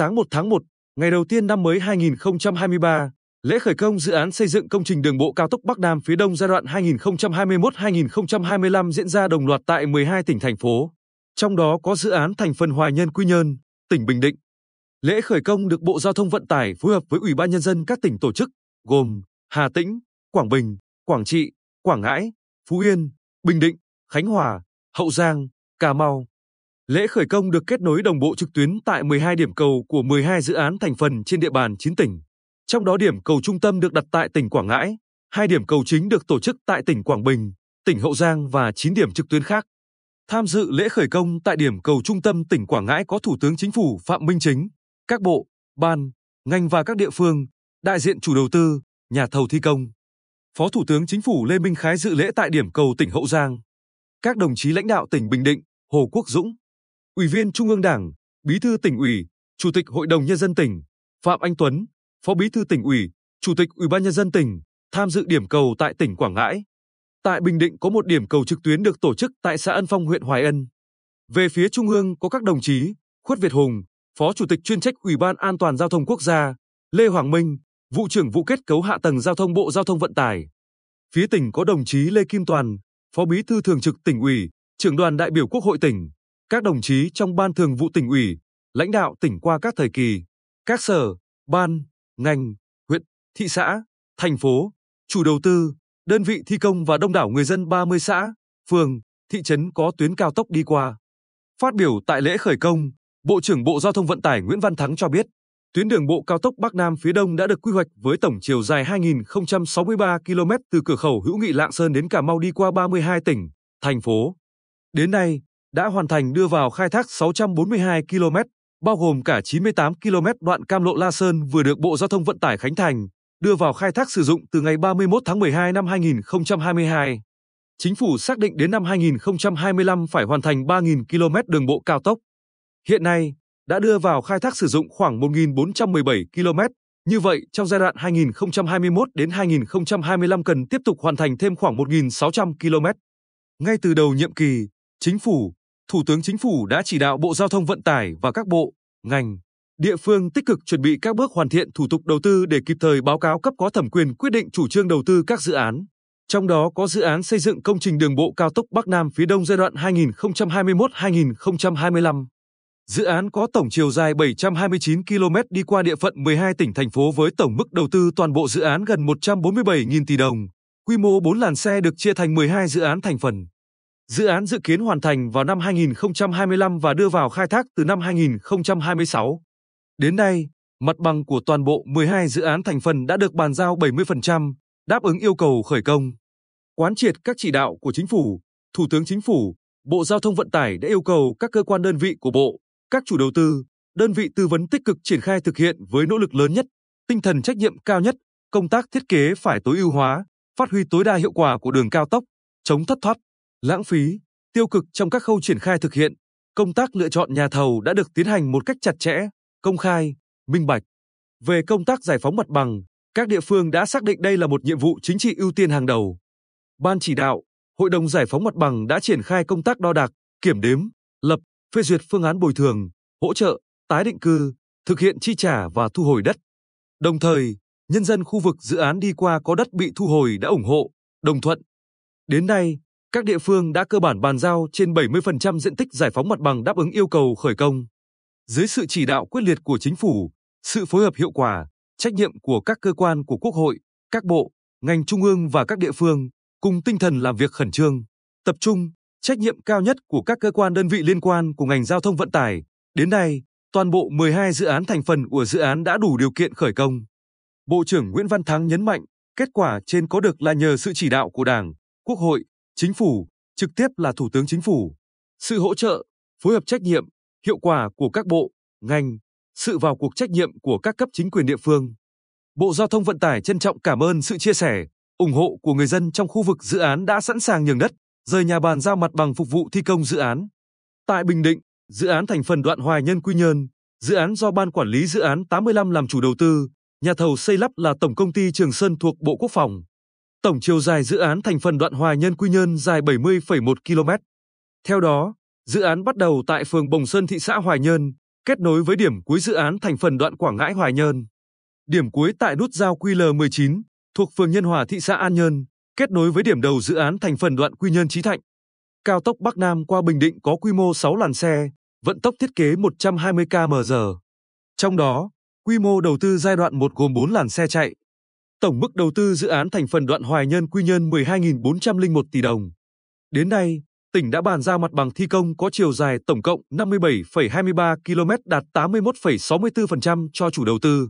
sáng 1 tháng 1, ngày đầu tiên năm mới 2023, lễ khởi công dự án xây dựng công trình đường bộ cao tốc Bắc Nam phía Đông giai đoạn 2021-2025 diễn ra đồng loạt tại 12 tỉnh thành phố, trong đó có dự án thành phần Hoài Nhân Quy Nhơn, tỉnh Bình Định. Lễ khởi công được Bộ Giao thông Vận tải phối hợp với Ủy ban nhân dân các tỉnh tổ chức, gồm Hà Tĩnh, Quảng Bình, Quảng Trị, Quảng Ngãi, Phú Yên, Bình Định, Khánh Hòa, Hậu Giang, Cà Mau. Lễ khởi công được kết nối đồng bộ trực tuyến tại 12 điểm cầu của 12 dự án thành phần trên địa bàn 9 tỉnh. Trong đó điểm cầu trung tâm được đặt tại tỉnh Quảng Ngãi, hai điểm cầu chính được tổ chức tại tỉnh Quảng Bình, tỉnh Hậu Giang và 9 điểm trực tuyến khác. Tham dự lễ khởi công tại điểm cầu trung tâm tỉnh Quảng Ngãi có Thủ tướng Chính phủ Phạm Minh Chính, các bộ, ban, ngành và các địa phương, đại diện chủ đầu tư, nhà thầu thi công. Phó Thủ tướng Chính phủ Lê Minh Khái dự lễ tại điểm cầu tỉnh Hậu Giang. Các đồng chí lãnh đạo tỉnh Bình Định, Hồ Quốc Dũng, Ủy viên Trung ương Đảng, Bí thư tỉnh ủy, Chủ tịch Hội đồng nhân dân tỉnh, Phạm Anh Tuấn, Phó Bí thư tỉnh ủy, Chủ tịch Ủy ban nhân dân tỉnh tham dự điểm cầu tại tỉnh Quảng Ngãi. Tại Bình Định có một điểm cầu trực tuyến được tổ chức tại xã Ân Phong huyện Hoài Ân. Về phía Trung ương có các đồng chí Khuất Việt Hùng, Phó Chủ tịch chuyên trách Ủy ban An toàn giao thông quốc gia, Lê Hoàng Minh, vụ trưởng vụ kết cấu hạ tầng giao thông Bộ Giao thông Vận tải. Phía tỉnh có đồng chí Lê Kim Toàn, Phó Bí thư thường trực tỉnh ủy, trưởng đoàn đại biểu Quốc hội tỉnh, các đồng chí trong ban thường vụ tỉnh ủy, lãnh đạo tỉnh qua các thời kỳ, các sở, ban, ngành, huyện, thị xã, thành phố, chủ đầu tư, đơn vị thi công và đông đảo người dân 30 xã, phường, thị trấn có tuyến cao tốc đi qua. Phát biểu tại lễ khởi công, Bộ trưởng Bộ Giao thông Vận tải Nguyễn Văn Thắng cho biết, tuyến đường bộ cao tốc Bắc Nam phía Đông đã được quy hoạch với tổng chiều dài 2.063 km từ cửa khẩu Hữu Nghị Lạng Sơn đến Cà Mau đi qua 32 tỉnh, thành phố. Đến nay, đã hoàn thành đưa vào khai thác 642 km, bao gồm cả 98 km đoạn Cam Lộ La Sơn vừa được Bộ Giao thông Vận tải Khánh Thành, đưa vào khai thác sử dụng từ ngày 31 tháng 12 năm 2022. Chính phủ xác định đến năm 2025 phải hoàn thành 3.000 km đường bộ cao tốc. Hiện nay, đã đưa vào khai thác sử dụng khoảng 1.417 km. Như vậy, trong giai đoạn 2021 đến 2025 cần tiếp tục hoàn thành thêm khoảng 1.600 km. Ngay từ đầu nhiệm kỳ, Chính phủ, Thủ tướng Chính phủ đã chỉ đạo Bộ Giao thông Vận tải và các bộ, ngành, địa phương tích cực chuẩn bị các bước hoàn thiện thủ tục đầu tư để kịp thời báo cáo cấp có thẩm quyền quyết định chủ trương đầu tư các dự án. Trong đó có dự án xây dựng công trình đường bộ cao tốc Bắc Nam phía Đông giai đoạn 2021-2025. Dự án có tổng chiều dài 729 km đi qua địa phận 12 tỉnh thành phố với tổng mức đầu tư toàn bộ dự án gần 147.000 tỷ đồng. Quy mô 4 làn xe được chia thành 12 dự án thành phần. Dự án dự kiến hoàn thành vào năm 2025 và đưa vào khai thác từ năm 2026. Đến nay, mặt bằng của toàn bộ 12 dự án thành phần đã được bàn giao 70%, đáp ứng yêu cầu khởi công. Quán triệt các chỉ đạo của Chính phủ, Thủ tướng Chính phủ, Bộ Giao thông Vận tải đã yêu cầu các cơ quan đơn vị của Bộ, các chủ đầu tư, đơn vị tư vấn tích cực triển khai thực hiện với nỗ lực lớn nhất, tinh thần trách nhiệm cao nhất, công tác thiết kế phải tối ưu hóa, phát huy tối đa hiệu quả của đường cao tốc, chống thất thoát, lãng phí, tiêu cực trong các khâu triển khai thực hiện. Công tác lựa chọn nhà thầu đã được tiến hành một cách chặt chẽ, công khai, minh bạch. Về công tác giải phóng mặt bằng, các địa phương đã xác định đây là một nhiệm vụ chính trị ưu tiên hàng đầu. Ban chỉ đạo, Hội đồng giải phóng mặt bằng đã triển khai công tác đo đạc, kiểm đếm, lập, phê duyệt phương án bồi thường, hỗ trợ, tái định cư, thực hiện chi trả và thu hồi đất. Đồng thời, nhân dân khu vực dự án đi qua có đất bị thu hồi đã ủng hộ, đồng thuận. Đến nay, các địa phương đã cơ bản bàn giao trên 70% diện tích giải phóng mặt bằng đáp ứng yêu cầu khởi công. Dưới sự chỉ đạo quyết liệt của chính phủ, sự phối hợp hiệu quả, trách nhiệm của các cơ quan của Quốc hội, các bộ, ngành trung ương và các địa phương, cùng tinh thần làm việc khẩn trương, tập trung, trách nhiệm cao nhất của các cơ quan đơn vị liên quan của ngành giao thông vận tải, đến nay, toàn bộ 12 dự án thành phần của dự án đã đủ điều kiện khởi công. Bộ trưởng Nguyễn Văn Thắng nhấn mạnh, kết quả trên có được là nhờ sự chỉ đạo của Đảng, Quốc hội, Chính phủ, trực tiếp là Thủ tướng Chính phủ, sự hỗ trợ, phối hợp trách nhiệm, hiệu quả của các bộ, ngành, sự vào cuộc trách nhiệm của các cấp chính quyền địa phương. Bộ Giao thông Vận tải trân trọng cảm ơn sự chia sẻ, ủng hộ của người dân trong khu vực dự án đã sẵn sàng nhường đất, rời nhà bàn giao mặt bằng phục vụ thi công dự án. Tại Bình Định, dự án thành phần đoạn Hoài Nhân Quy Nhơn, dự án do Ban Quản lý Dự án 85 làm chủ đầu tư, nhà thầu xây lắp là Tổng Công ty Trường Sơn thuộc Bộ Quốc phòng. Tổng chiều dài dự án thành phần đoạn Hoài Nhân Quy Nhơn dài 70,1 km. Theo đó, dự án bắt đầu tại phường Bồng Sơn thị xã Hoài Nhơn, kết nối với điểm cuối dự án thành phần đoạn Quảng Ngãi Hoài Nhơn. Điểm cuối tại nút giao QL19 thuộc phường Nhân Hòa thị xã An Nhơn, kết nối với điểm đầu dự án thành phần đoạn Quy Nhơn Chí Thạnh. Cao tốc Bắc Nam qua Bình Định có quy mô 6 làn xe, vận tốc thiết kế 120 km/h. Trong đó, quy mô đầu tư giai đoạn 1 gồm 4 làn xe chạy. Tổng mức đầu tư dự án thành phần đoạn Hoài Nhân Quy Nhơn 12.401 tỷ đồng. Đến nay, tỉnh đã bàn giao mặt bằng thi công có chiều dài tổng cộng 57,23 km đạt 81,64% cho chủ đầu tư.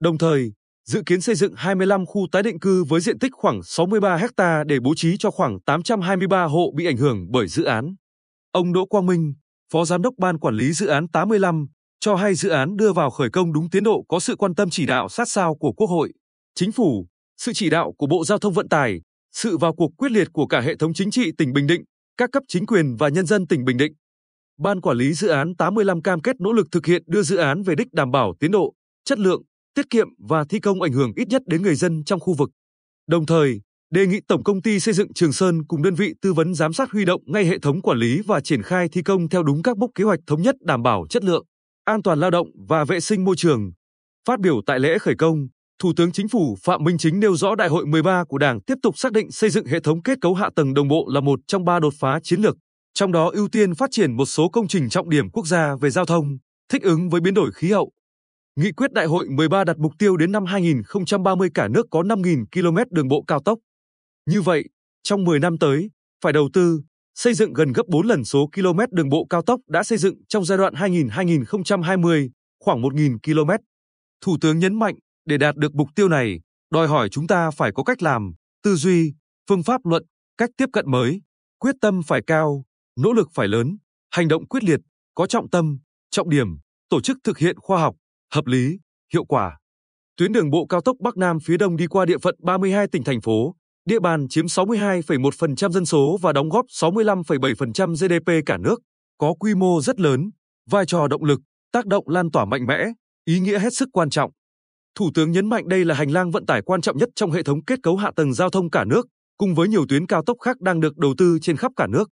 Đồng thời, dự kiến xây dựng 25 khu tái định cư với diện tích khoảng 63 ha để bố trí cho khoảng 823 hộ bị ảnh hưởng bởi dự án. Ông Đỗ Quang Minh, Phó Giám đốc Ban Quản lý Dự án 85, cho hay dự án đưa vào khởi công đúng tiến độ có sự quan tâm chỉ đạo sát sao của Quốc hội, Chính phủ, sự chỉ đạo của Bộ Giao thông Vận tải, sự vào cuộc quyết liệt của cả hệ thống chính trị tỉnh Bình Định, các cấp chính quyền và nhân dân tỉnh Bình Định. Ban quản lý dự án 85 cam kết nỗ lực thực hiện đưa dự án về đích đảm bảo tiến độ, chất lượng, tiết kiệm và thi công ảnh hưởng ít nhất đến người dân trong khu vực. Đồng thời, đề nghị Tổng công ty xây dựng Trường Sơn cùng đơn vị tư vấn giám sát huy động ngay hệ thống quản lý và triển khai thi công theo đúng các mốc kế hoạch thống nhất đảm bảo chất lượng, an toàn lao động và vệ sinh môi trường. Phát biểu tại lễ khởi công, Thủ tướng Chính phủ Phạm Minh Chính nêu rõ Đại hội 13 của Đảng tiếp tục xác định xây dựng hệ thống kết cấu hạ tầng đồng bộ là một trong ba đột phá chiến lược, trong đó ưu tiên phát triển một số công trình trọng điểm quốc gia về giao thông, thích ứng với biến đổi khí hậu. Nghị quyết Đại hội 13 đặt mục tiêu đến năm 2030 cả nước có 5.000 km đường bộ cao tốc. Như vậy, trong 10 năm tới, phải đầu tư, xây dựng gần gấp 4 lần số km đường bộ cao tốc đã xây dựng trong giai đoạn 2000-2020, khoảng 1.000 km. Thủ tướng nhấn mạnh, để đạt được mục tiêu này, đòi hỏi chúng ta phải có cách làm, tư duy, phương pháp luận, cách tiếp cận mới, quyết tâm phải cao, nỗ lực phải lớn, hành động quyết liệt, có trọng tâm, trọng điểm, tổ chức thực hiện khoa học, hợp lý, hiệu quả. Tuyến đường bộ cao tốc Bắc Nam phía Đông đi qua địa phận 32 tỉnh thành phố, địa bàn chiếm 62,1% dân số và đóng góp 65,7% GDP cả nước, có quy mô rất lớn, vai trò động lực, tác động lan tỏa mạnh mẽ, ý nghĩa hết sức quan trọng. Thủ tướng nhấn mạnh đây là hành lang vận tải quan trọng nhất trong hệ thống kết cấu hạ tầng giao thông cả nước, cùng với nhiều tuyến cao tốc khác đang được đầu tư trên khắp cả nước.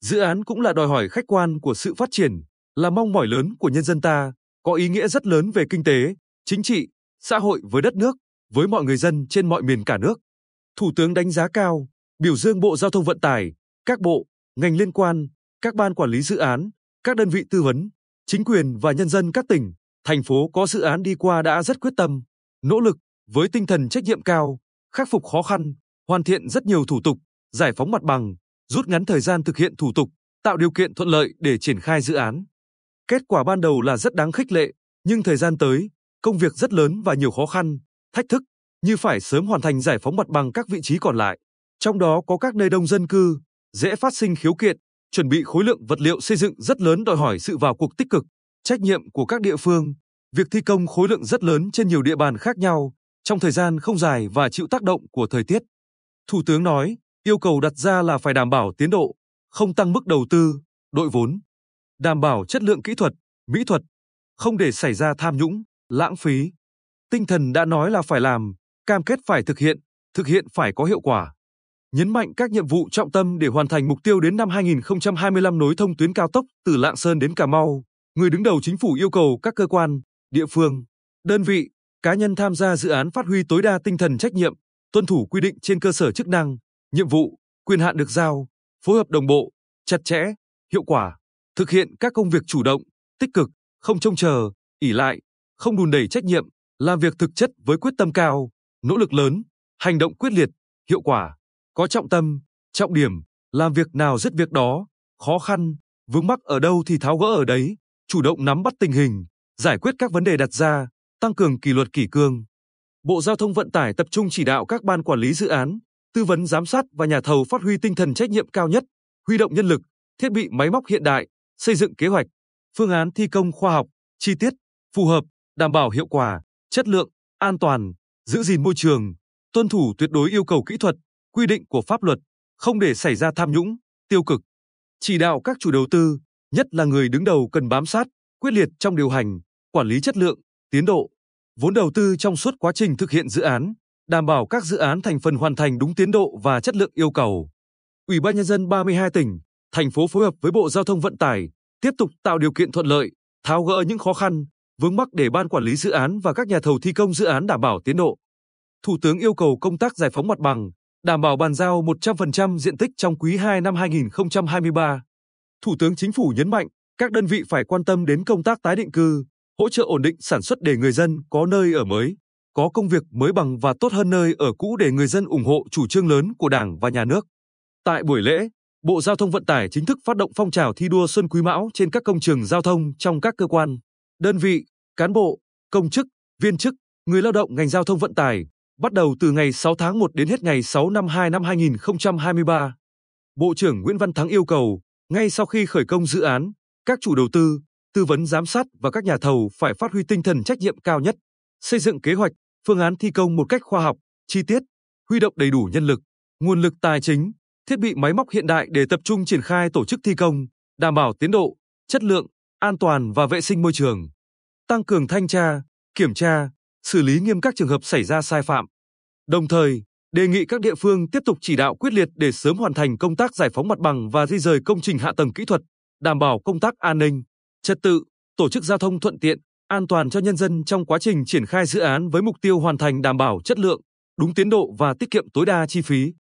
Dự án cũng là đòi hỏi khách quan của sự phát triển, là mong mỏi lớn của nhân dân ta, có ý nghĩa rất lớn về kinh tế, chính trị, xã hội với đất nước, với mọi người dân trên mọi miền cả nước. Thủ tướng đánh giá cao, biểu dương Bộ Giao thông Vận tải, các bộ, ngành liên quan, các ban quản lý dự án, các đơn vị tư vấn, chính quyền và nhân dân các tỉnh, thành phố có dự án đi qua đã rất quyết tâm, nỗ lực với tinh thần trách nhiệm cao, khắc phục khó khăn, hoàn thiện rất nhiều thủ tục, giải phóng mặt bằng, rút ngắn thời gian thực hiện thủ tục, tạo điều kiện thuận lợi để triển khai dự án. Kết quả ban đầu là rất đáng khích lệ, nhưng thời gian tới, công việc rất lớn và nhiều khó khăn, thách thức, như phải sớm hoàn thành giải phóng mặt bằng các vị trí còn lại. Trong đó có các nơi đông dân cư, dễ phát sinh khiếu kiện, chuẩn bị khối lượng vật liệu xây dựng rất lớn đòi hỏi sự vào cuộc tích cực, trách nhiệm của các địa phương, việc thi công khối lượng rất lớn trên nhiều địa bàn khác nhau, trong thời gian không dài và chịu tác động của thời tiết. Thủ tướng nói, yêu cầu đặt ra là phải đảm bảo tiến độ, không tăng mức đầu tư, đội vốn, đảm bảo chất lượng kỹ thuật, mỹ thuật, không để xảy ra tham nhũng, lãng phí. Tinh thần đã nói là phải làm, cam kết phải thực hiện, thực hiện phải có hiệu quả. Nhấn mạnh các nhiệm vụ trọng tâm để hoàn thành mục tiêu đến năm 2025 nối thông tuyến cao tốc từ Lạng Sơn đến Cà Mau, người đứng đầu chính phủ yêu cầu các cơ quan, địa phương, đơn vị, cá nhân tham gia dự án phát huy tối đa tinh thần trách nhiệm, tuân thủ quy định trên cơ sở chức năng, nhiệm vụ, quyền hạn được giao, phối hợp đồng bộ, chặt chẽ, hiệu quả, thực hiện các công việc chủ động, tích cực, không trông chờ, ỉ lại, không đùn đẩy trách nhiệm, làm việc thực chất với quyết tâm cao, nỗ lực lớn, hành động quyết liệt, hiệu quả, có trọng tâm, trọng điểm, làm việc nào dứt việc đó, khó khăn, vướng mắc ở đâu thì tháo gỡ ở đấy, chủ động nắm bắt tình hình, giải quyết các vấn đề đặt ra, tăng cường kỷ luật kỷ cương. Bộ Giao thông Vận tải tập trung chỉ đạo các ban quản lý dự án, tư vấn giám sát và nhà thầu phát huy tinh thần trách nhiệm cao nhất, huy động nhân lực, thiết bị máy móc hiện đại, xây dựng kế hoạch, phương án thi công khoa học, chi tiết, phù hợp, đảm bảo hiệu quả, chất lượng, an toàn, giữ gìn môi trường, tuân thủ tuyệt đối yêu cầu kỹ thuật, quy định của pháp luật, không để xảy ra tham nhũng, tiêu cực. Chỉ đạo các chủ đầu tư, nhất là người đứng đầu cần bám sát, quyết liệt trong điều hành, quản lý chất lượng, tiến độ, vốn đầu tư trong suốt quá trình thực hiện dự án, đảm bảo các dự án thành phần hoàn thành đúng tiến độ và chất lượng yêu cầu. Ủy ban nhân dân 32 tỉnh, thành phố phối hợp với Bộ Giao thông Vận tải tiếp tục tạo điều kiện thuận lợi, tháo gỡ những khó khăn, vướng mắc để ban quản lý dự án và các nhà thầu thi công dự án đảm bảo tiến độ. Thủ tướng yêu cầu công tác giải phóng mặt bằng, đảm bảo bàn giao 100% diện tích trong quý 2 năm 2023. Thủ tướng Chính phủ nhấn mạnh, các đơn vị phải quan tâm đến công tác tái định cư, hỗ trợ ổn định sản xuất để người dân có nơi ở mới, có công việc mới bằng và tốt hơn nơi ở cũ để người dân ủng hộ chủ trương lớn của Đảng và Nhà nước. Tại buổi lễ, Bộ Giao thông Vận tải chính thức phát động phong trào thi đua Xuân Quý Mão trên các công trường giao thông trong các cơ quan, đơn vị, cán bộ, công chức, viên chức, người lao động ngành giao thông vận tải, bắt đầu từ ngày 6 tháng 1 đến hết ngày 6 năm 2 năm 2023. Bộ trưởng Nguyễn Văn Thắng yêu cầu, ngay sau khi khởi công dự án, các chủ đầu tư, tư vấn giám sát và các nhà thầu phải phát huy tinh thần trách nhiệm cao nhất, xây dựng kế hoạch, phương án thi công một cách khoa học, chi tiết, huy động đầy đủ nhân lực, nguồn lực tài chính, thiết bị máy móc hiện đại để tập trung triển khai tổ chức thi công, đảm bảo tiến độ, chất lượng, an toàn và vệ sinh môi trường. Tăng cường thanh tra, kiểm tra, xử lý nghiêm các trường hợp xảy ra sai phạm. Đồng thời, đề nghị các địa phương tiếp tục chỉ đạo quyết liệt để sớm hoàn thành công tác giải phóng mặt bằng và di rời công trình hạ tầng kỹ thuật, đảm bảo công tác an ninh, trật tự, tổ chức giao thông thuận tiện, an toàn cho nhân dân trong quá trình triển khai dự án với mục tiêu hoàn thành đảm bảo chất lượng, đúng tiến độ và tiết kiệm tối đa chi phí.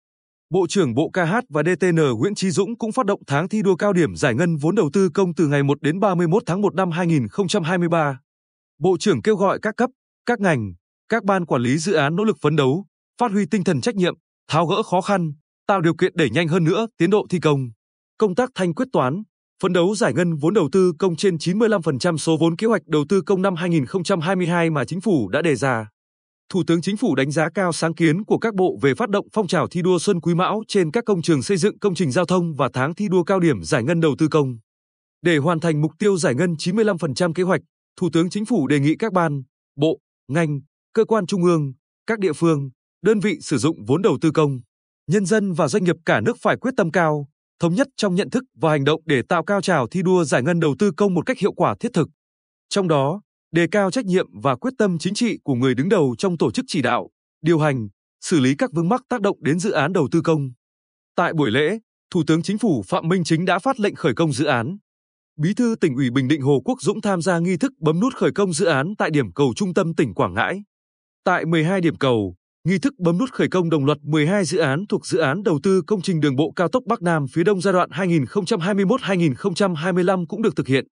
Bộ trưởng Bộ KH và DTN Nguyễn Trí Dũng cũng phát động tháng thi đua cao điểm giải ngân vốn đầu tư công từ ngày 1 đến 31 tháng 1 năm 2023. Bộ trưởng kêu gọi các cấp, các ngành, các ban quản lý dự án nỗ lực phấn đấu, phát huy tinh thần trách nhiệm, tháo gỡ khó khăn, tạo điều kiện đẩy nhanh hơn nữa tiến độ thi công. Công tác thanh quyết toán, phấn đấu giải ngân vốn đầu tư công trên 95% số vốn kế hoạch đầu tư công năm 2022 mà chính phủ đã đề ra. Thủ tướng Chính phủ đánh giá cao sáng kiến của các bộ về phát động phong trào thi đua Xuân Quý Mão trên các công trường xây dựng công trình giao thông và tháng thi đua cao điểm giải ngân đầu tư công. Để hoàn thành mục tiêu giải ngân 95% kế hoạch, Thủ tướng Chính phủ đề nghị các ban, bộ, ngành, cơ quan trung ương, các địa phương, đơn vị sử dụng vốn đầu tư công, nhân dân và doanh nghiệp cả nước phải quyết tâm cao, thống nhất trong nhận thức và hành động để tạo cao trào thi đua giải ngân đầu tư công một cách hiệu quả thiết thực. Trong đó, đề cao trách nhiệm và quyết tâm chính trị của người đứng đầu trong tổ chức chỉ đạo, điều hành, xử lý các vướng mắc tác động đến dự án đầu tư công. Tại buổi lễ, Thủ tướng Chính phủ Phạm Minh Chính đã phát lệnh khởi công dự án. Bí thư tỉnh ủy Bình Định Hồ Quốc Dũng tham gia nghi thức bấm nút khởi công dự án tại điểm cầu trung tâm tỉnh Quảng Ngãi. Tại 12 điểm cầu, nghi thức bấm nút khởi công đồng loạt 12 dự án thuộc dự án đầu tư công trình đường bộ cao tốc Bắc Nam phía Đông giai đoạn 2021-2025 cũng được thực hiện.